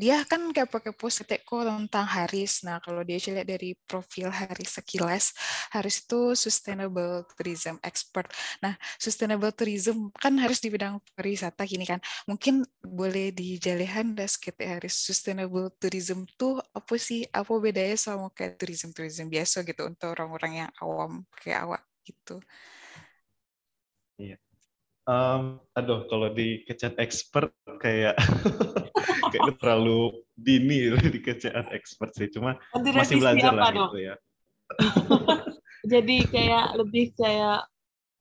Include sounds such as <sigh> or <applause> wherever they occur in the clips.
dia kan post kok tentang Haris. Nah, kalau dia lihat dari profil Haris sekilas, Haris itu sustainable tourism expert. Nah, sustainable tourism kan harus di bidang pariwisata gini kan. Mungkin boleh dijalihan das kita Haris sustainable tourism tuh apa sih? Apa bedanya sama kayak tourism-tourism biasa gitu untuk orang-orang yang awam kayak awak gitu. Iya. Um, aduh, kalau di kecat expert kayak <laughs> kayaknya terlalu dini <laughs> di kecaan expert sih. Cuma Nanti masih belajar lah dong? gitu ya. <laughs> Jadi kayak lebih kayak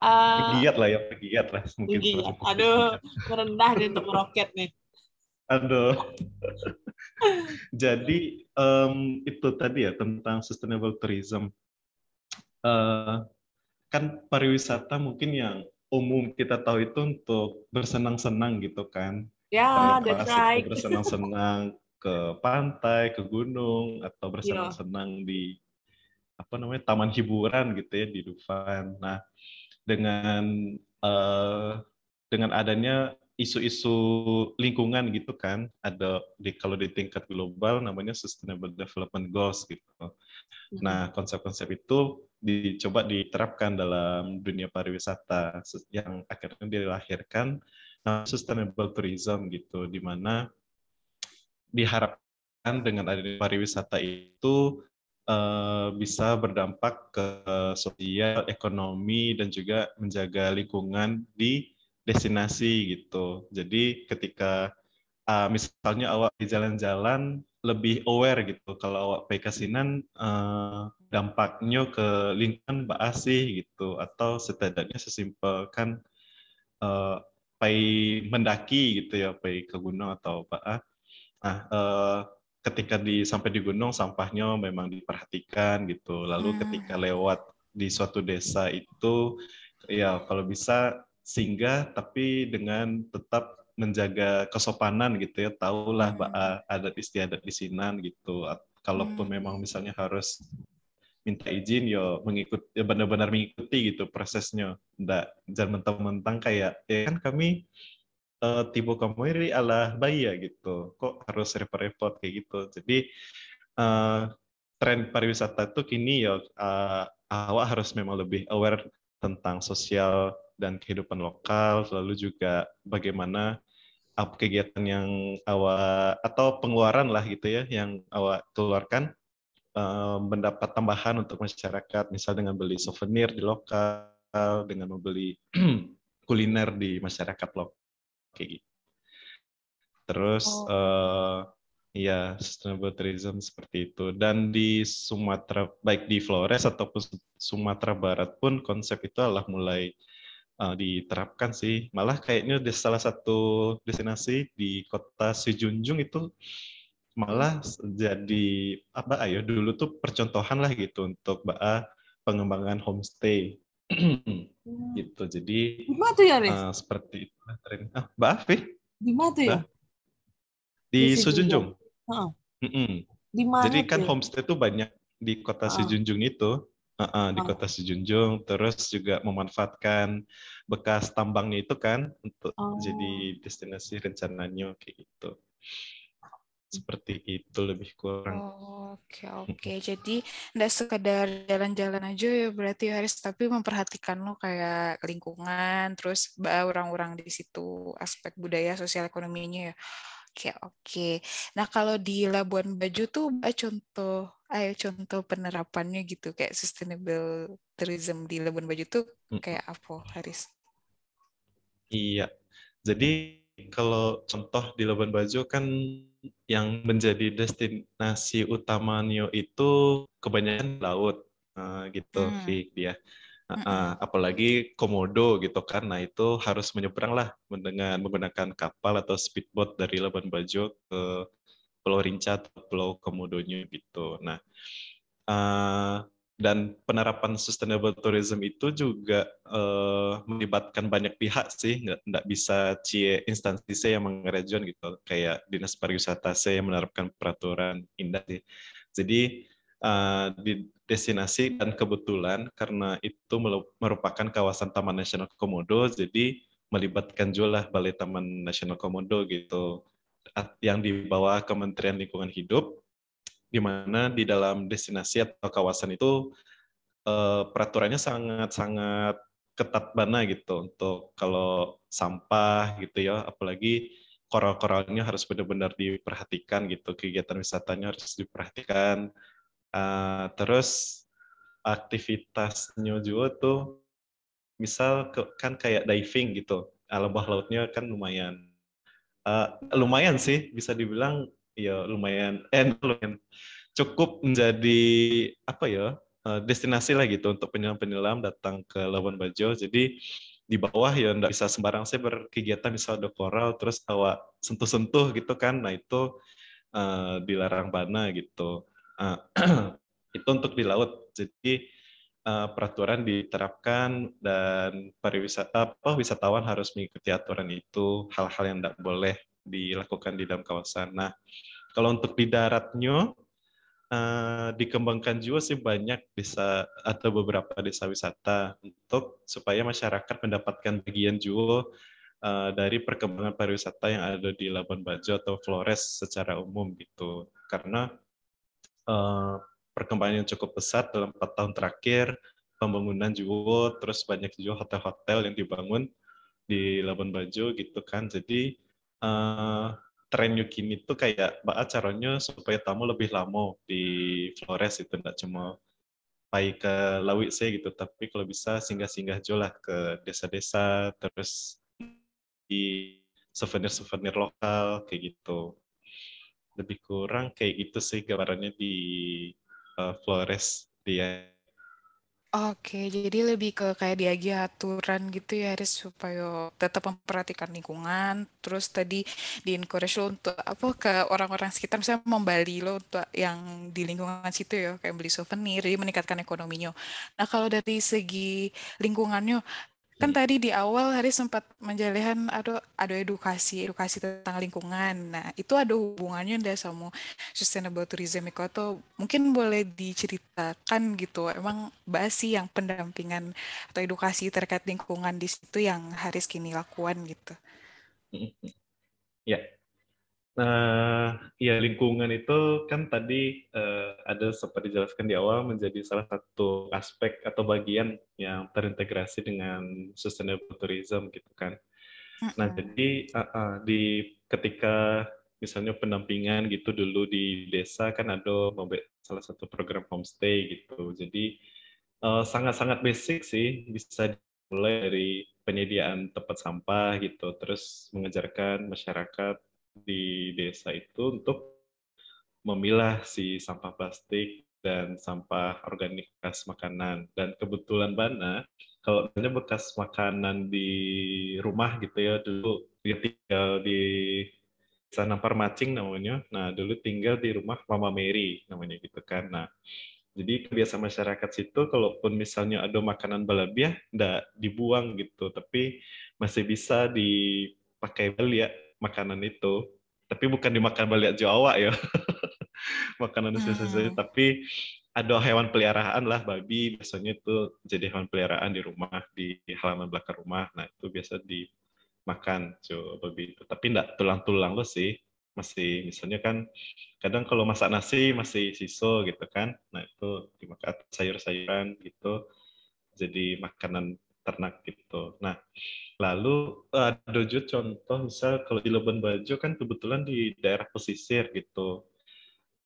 uh, giat lah ya, giat lah mungkin. Giat. Aduh, <laughs> merendah nih untuk meroket nih. Aduh. Jadi um, itu tadi ya tentang sustainable tourism. Uh, kan pariwisata mungkin yang umum kita tahu itu untuk bersenang-senang gitu kan. Ya, that's right. Bersenang-senang ke pantai, ke gunung, atau bersenang-senang di apa namanya taman hiburan gitu ya di Dufan. Nah, dengan uh, dengan adanya isu-isu lingkungan gitu kan, ada di kalau di tingkat global namanya Sustainable Development Goals gitu. Nah, konsep-konsep itu dicoba diterapkan dalam dunia pariwisata yang akhirnya dilahirkan sustainable tourism gitu, di mana diharapkan dengan adanya pariwisata itu uh, bisa berdampak ke sosial, ekonomi, dan juga menjaga lingkungan di destinasi gitu. Jadi ketika uh, misalnya awak di jalan-jalan lebih aware gitu kalau awak pergi kasinan uh, dampaknya ke lingkungan mbak asih gitu atau setidaknya sesimpel kan uh, pai mendaki gitu ya, pai ke gunung atau apa. Ah. Nah, eh, ketika di sampai di gunung sampahnya memang diperhatikan gitu. Lalu hmm. ketika lewat di suatu desa itu ya kalau bisa singgah tapi dengan tetap menjaga kesopanan gitu ya. Tahulah hmm. adat istiadat di sinan gitu. Kalaupun hmm. memang misalnya harus minta izin yo mengikut ya benar-benar mengikuti gitu prosesnya. Ndak jangan mentang-mentang kayak ya kan kami uh, tipe kamu ini ala bayi ya gitu. Kok harus repot-repot kayak gitu. Jadi uh, tren pariwisata itu kini ya uh, awak harus memang lebih aware tentang sosial dan kehidupan lokal lalu juga bagaimana kegiatan yang awak atau pengeluaran lah gitu ya yang awak keluarkan Eh, mendapat tambahan untuk masyarakat, misal dengan beli souvenir di lokal, dengan membeli <clears throat> kuliner di masyarakat lokal, kayak gitu. Terus, oh. uh, ya sustainable tourism seperti itu. Dan di Sumatera, baik di Flores ataupun Sumatera Barat pun konsep itu adalah mulai uh, diterapkan sih. Malah kayaknya di salah satu destinasi di kota Sijunjung itu malah jadi apa ayo dulu tuh percontohan lah gitu untuk mbak pengembangan homestay. Hmm. gitu jadi di mana tuh ya Riz? Uh, seperti itu ah mbak Afi di mana tuh ya? Di, di Sujunjung uh di mana jadi kan homestay tuh banyak di kota uh. Sejunjung itu. Uh -uh, di kota Sejunjung. Terus juga memanfaatkan bekas tambangnya itu kan untuk oh. jadi destinasi rencananya kayak gitu seperti itu lebih kurang. Oh, oke oke. Okay. Jadi tidak sekedar jalan-jalan aja ya berarti harus tapi memperhatikan lo kayak lingkungan, terus orang-orang di situ aspek budaya sosial ekonominya ya. Oke oke. Nah kalau di Labuan Bajo tuh contoh, ayo contoh penerapannya gitu kayak sustainable tourism di Labuan Bajo tuh kayak apa Haris? Iya. Jadi kalau contoh di Labuan Bajo kan yang menjadi destinasi utama Nio itu kebanyakan laut. Uh, gitu hmm. Fik, dia. Uh, uh, apalagi komodo gitu kan. Nah itu harus menyeberang lah dengan menggunakan kapal atau speedboat dari Labuan Bajo ke Pulau Rinca atau Pulau Komodonya gitu. Nah uh, dan penerapan sustainable tourism itu juga uh, melibatkan banyak pihak sih. Nggak, nggak bisa cie instansi saya yang mengerejon gitu. Kayak dinas pariwisata saya yang menerapkan peraturan indah sih. Jadi uh, di destinasi dan kebetulan karena itu merupakan kawasan Taman Nasional Komodo jadi melibatkan juga lah Balai Taman Nasional Komodo gitu. Yang di bawah Kementerian Lingkungan Hidup, di mana di dalam destinasi atau kawasan itu eh, peraturannya sangat-sangat ketat bana gitu untuk kalau sampah gitu ya, apalagi koral-koralnya harus benar-benar diperhatikan gitu, kegiatan wisatanya harus diperhatikan. Uh, terus aktivitasnya juga tuh misal kan kayak diving gitu, alam bawah lautnya kan lumayan uh, lumayan sih bisa dibilang ya lumayan eh lumayan cukup menjadi apa ya uh, destinasi lah gitu untuk penyelam-penyelam datang ke Labuan Bajo. Jadi di bawah ya nggak bisa sembarang saya berkegiatan misal ada koral terus awak sentuh-sentuh gitu kan. Nah itu uh, dilarang bana gitu. Uh, <clears throat> itu untuk di laut. Jadi uh, peraturan diterapkan dan pariwisata apa wisatawan harus mengikuti aturan itu hal-hal yang tidak boleh dilakukan di dalam kawasan. Nah, kalau untuk di daratnya uh, dikembangkan juga sih banyak desa atau beberapa desa wisata untuk supaya masyarakat mendapatkan bagian juga uh, dari perkembangan pariwisata yang ada di Labuan Bajo atau Flores secara umum gitu. Karena uh, perkembangan yang cukup pesat dalam empat tahun terakhir, pembangunan juga, terus banyak juga hotel-hotel yang dibangun di Labuan Bajo gitu kan. Jadi uh, tren kini itu kayak mbak caranya supaya tamu lebih lama di Flores itu tidak cuma pai ke Lawi saya gitu, tapi kalau bisa singgah-singgah lah ke desa-desa, terus di souvenir-souvenir lokal kayak gitu. Lebih kurang kayak gitu sih gambarannya di uh, Flores dia. Oke, jadi lebih ke kayak diagi aturan gitu ya, Aris, supaya tetap memperhatikan lingkungan. Terus tadi di encourage lo untuk apa ke orang-orang sekitar, misalnya membali lo untuk yang di lingkungan situ ya, kayak beli souvenir, jadi meningkatkan ekonominya. Nah, kalau dari segi lingkungannya, Kan hmm. tadi di awal hari sempat menjelaskan ada ada edukasi edukasi tentang lingkungan. Nah itu ada hubungannya ndak sama sustainable tourism itu atau mungkin boleh diceritakan gitu. Emang basi yang pendampingan atau edukasi terkait lingkungan di situ yang Haris kini lakukan gitu. Ya, Nah, ya lingkungan itu kan tadi uh, ada seperti dijelaskan di awal menjadi salah satu aspek atau bagian yang terintegrasi dengan sustainable tourism gitu kan. Nah, jadi uh, uh, di ketika misalnya pendampingan gitu dulu di desa kan ada salah satu program homestay gitu. Jadi sangat-sangat uh, basic sih bisa mulai dari penyediaan tempat sampah gitu, terus mengajarkan masyarakat di desa itu untuk memilah si sampah plastik dan sampah organik bekas makanan. Dan kebetulan Bana, kalau misalnya bekas makanan di rumah gitu ya, dulu dia tinggal di sana Parmacing namanya. Nah, dulu tinggal di rumah Mama Mary namanya gitu kan. Nah, jadi kebiasaan masyarakat situ, kalaupun misalnya ada makanan balabiah, enggak dibuang gitu, tapi masih bisa dipakai beli ya makanan itu. Tapi bukan dimakan balik Jawa ya. <laughs> Makanan hmm. tapi ada hewan peliharaan lah babi. Biasanya itu jadi hewan peliharaan di rumah di halaman belakang rumah. Nah itu biasa dimakan cuy babi itu. Tapi enggak tulang-tulang lo sih. Masih misalnya kan kadang kalau masak nasi masih siso gitu kan. Nah itu dimakan sayur-sayuran gitu. Jadi makanan ternak gitu. Nah, lalu ada juga contoh misal kalau di Labuan Bajo kan kebetulan di daerah pesisir gitu.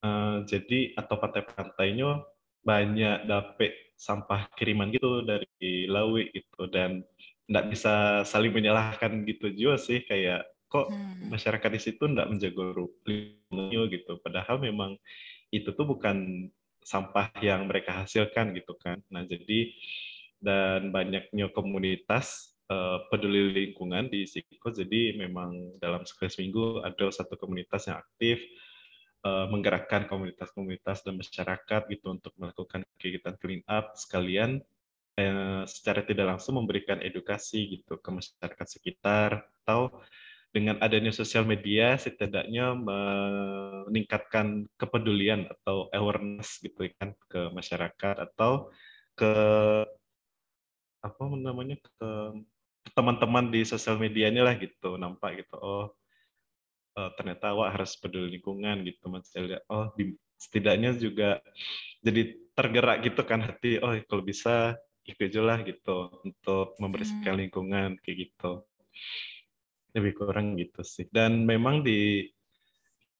Uh, jadi atau pantai-pantainya banyak dapet sampah kiriman gitu dari Lawi gitu dan nggak bisa saling menyalahkan gitu juga sih kayak kok hmm. masyarakat di situ nggak menjaga lingkungannya gitu padahal memang itu tuh bukan sampah yang mereka hasilkan gitu kan nah jadi dan banyaknya komunitas uh, peduli lingkungan di Siko. Jadi memang dalam sekali seminggu ada satu komunitas yang aktif uh, menggerakkan komunitas-komunitas dan masyarakat gitu untuk melakukan kegiatan clean up sekalian uh, secara tidak langsung memberikan edukasi gitu ke masyarakat sekitar atau dengan adanya sosial media setidaknya meningkatkan kepedulian atau awareness gitu kan ke masyarakat atau ke apa namanya ke teman-teman di sosial medianya lah gitu nampak gitu oh uh, ternyata awak harus peduli lingkungan gitu mas. Lihat oh di, setidaknya juga jadi tergerak gitu kan hati oh kalau bisa ikut aja lah gitu untuk membersihkan hmm. lingkungan kayak gitu. Lebih kurang gitu sih. Dan memang di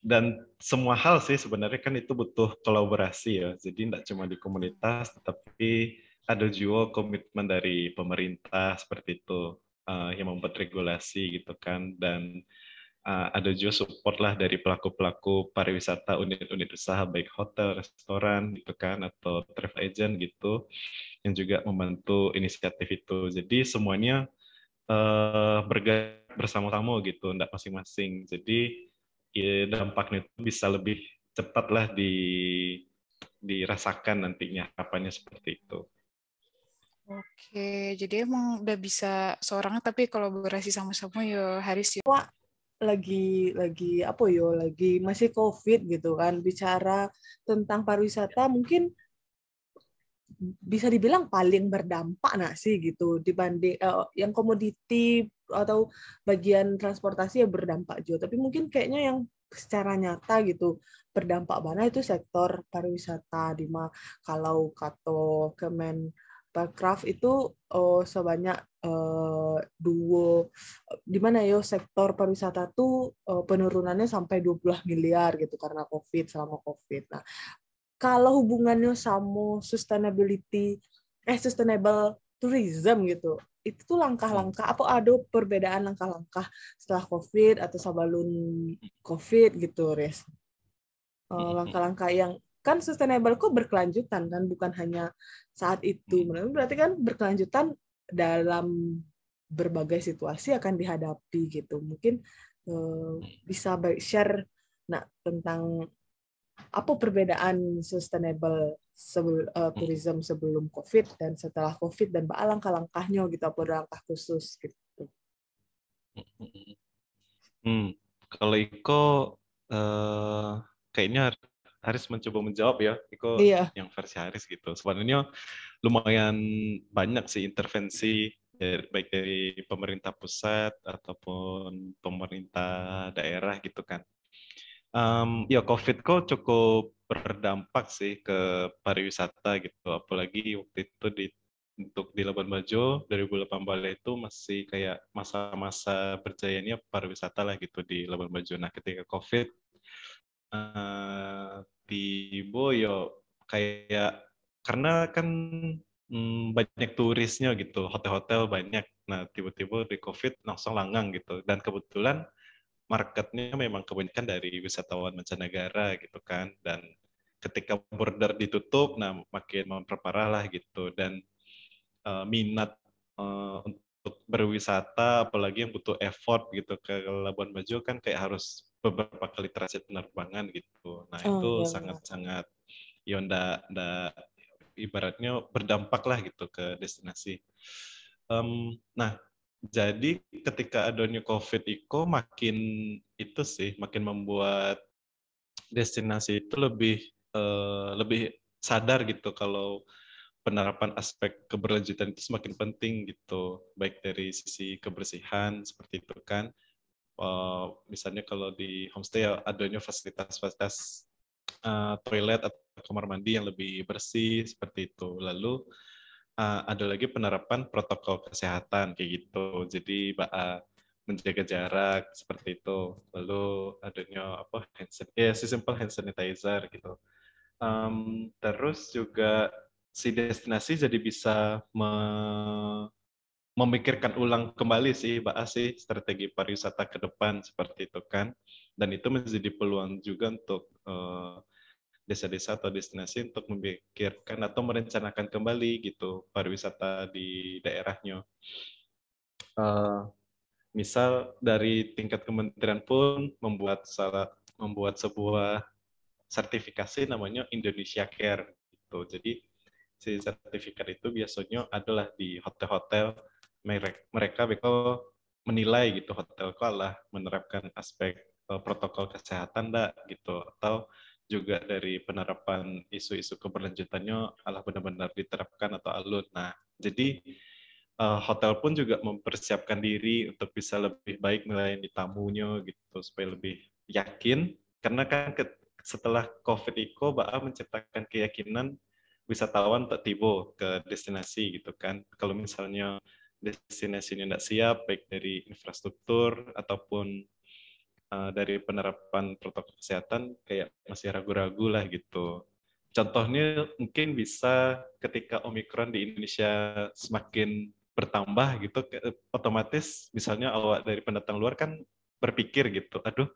dan semua hal sih sebenarnya kan itu butuh kolaborasi ya. Jadi tidak cuma di komunitas tetapi ada juga komitmen dari pemerintah seperti itu uh, yang membuat regulasi gitu kan dan uh, ada juga support lah dari pelaku-pelaku pariwisata unit-unit usaha baik hotel, restoran gitu kan atau travel agent gitu yang juga membantu inisiatif itu. Jadi semuanya uh, bergerak bersama-sama gitu, tidak masing-masing. Jadi ya, dampaknya itu bisa lebih cepat lah di dirasakan nantinya apanya seperti itu. Oke, jadi emang udah bisa seorang tapi kolaborasi sama-sama ya Haris ya. Wah, lagi lagi apa yo lagi masih covid gitu kan bicara tentang pariwisata mungkin bisa dibilang paling berdampak nak sih gitu dibanding uh, yang komoditi atau bagian transportasi ya berdampak juga tapi mungkin kayaknya yang secara nyata gitu berdampak mana itu sektor pariwisata di kalau kato kemen Pakraf itu oh, sebanyak uh, dua di mana ya sektor pariwisata tuh uh, penurunannya sampai 20 miliar gitu karena Covid selama Covid. Nah, kalau hubungannya sama sustainability eh sustainable tourism gitu. Itu tuh langkah-langkah apa ada perbedaan langkah-langkah setelah Covid atau sebelum Covid gitu, Res? langkah-langkah yang kan sustainable kok berkelanjutan kan bukan hanya saat itu. Hmm. berarti kan berkelanjutan dalam berbagai situasi akan dihadapi gitu. Mungkin uh, bisa share nah tentang apa perbedaan sustainable sebelum uh, tourism sebelum covid dan setelah covid dan apa langkah-langkahnya gitu apa langkah khusus gitu. Hmm. Kalau Iko uh, kayaknya Haris mencoba menjawab ya, Iko iya. yang versi Haris gitu. Sebenarnya lumayan banyak sih intervensi baik dari pemerintah pusat ataupun pemerintah daerah gitu kan. Um, ya COVID kok cukup berdampak sih ke pariwisata gitu, apalagi waktu itu di untuk di Labuan Bajo 2018 itu masih kayak masa-masa berjayanya pariwisata lah gitu di Labuan Bajo. Nah ketika COVID uh, di Boyo kayak karena kan hmm, banyak turisnya gitu, hotel-hotel banyak. Nah, tiba-tiba di COVID langsung langgang gitu. Dan kebetulan marketnya memang kebanyakan dari wisatawan mancanegara gitu kan. Dan ketika border ditutup, nah makin memperparah lah gitu. Dan uh, minat uh, untuk berwisata, apalagi yang butuh effort gitu ke Labuan Bajo kan kayak harus beberapa kali transit penerbangan gitu. Nah oh, itu iya, sangat-sangat ya ndak ndak ibaratnya berdampak lah gitu ke destinasi. Um, nah jadi ketika adanya COVID itu makin itu sih makin membuat destinasi itu lebih uh, lebih sadar gitu kalau penerapan aspek keberlanjutan itu semakin penting gitu baik dari sisi kebersihan seperti itu kan uh, misalnya kalau di homestay ya adanya fasilitas-fasilitas uh, toilet atau kamar mandi yang lebih bersih seperti itu. Lalu uh, ada lagi penerapan protokol kesehatan kayak gitu. Jadi uh, menjaga jarak seperti itu. Lalu adanya apa hand ya si simple hand sanitizer gitu. Um, terus juga si destinasi jadi bisa me memikirkan ulang kembali sih Mbak Asi strategi pariwisata ke depan seperti itu kan dan itu menjadi peluang juga untuk uh, desa-desa atau destinasi untuk memikirkan atau merencanakan kembali gitu pariwisata di daerahnya. Uh, misal dari tingkat kementerian pun membuat salah membuat sebuah sertifikasi namanya Indonesia Care gitu. Jadi si sertifikat itu biasanya adalah di hotel-hotel mereka mereka menilai gitu hotel kalah menerapkan aspek uh, protokol kesehatan enggak gitu atau juga dari penerapan isu-isu keberlanjutannya alah benar-benar diterapkan atau alun. Nah, jadi uh, hotel pun juga mempersiapkan diri untuk bisa lebih baik melayani tamunya gitu supaya lebih yakin karena kan ke, setelah COVID itu BA menciptakan keyakinan wisatawan tak tiba ke destinasi gitu kan. Kalau misalnya destinasinya tidak siap baik dari infrastruktur ataupun uh, dari penerapan protokol kesehatan kayak masih ragu-ragu lah gitu. Contohnya mungkin bisa ketika Omikron di Indonesia semakin bertambah gitu, otomatis misalnya awak dari pendatang luar kan berpikir gitu, aduh,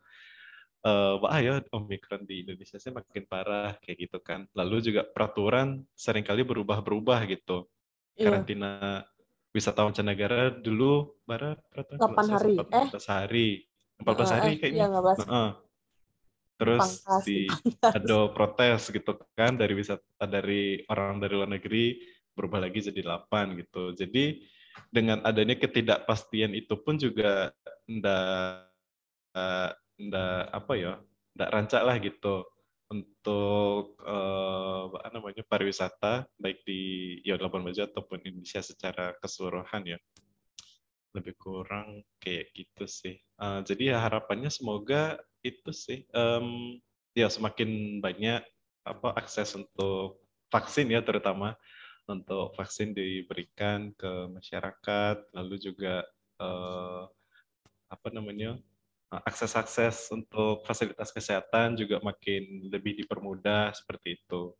uh, wah ya Omikron di Indonesia sih makin parah kayak gitu kan. Lalu juga peraturan sering kali berubah-berubah gitu. Iya. Karantina wisatawan mancanegara dulu bara peraturan 8 hari, 14 eh 14 hari. 14 uh, hari kayaknya. Iya, uh, Terus di ada protes gitu kan dari wisata dari orang dari luar negeri berubah lagi jadi 8 gitu. Jadi dengan adanya ketidakpastian itu pun juga ndak ndak apa ya ndak rancak lah gitu untuk eh, apa namanya pariwisata baik di ya Labuan Bajo ataupun Indonesia secara keseluruhan ya lebih kurang kayak gitu sih. Uh, jadi ya harapannya semoga itu sih um, ya semakin banyak apa akses untuk vaksin ya terutama untuk vaksin diberikan ke masyarakat, lalu juga eh, apa namanya akses-akses untuk fasilitas kesehatan juga makin lebih dipermudah seperti itu.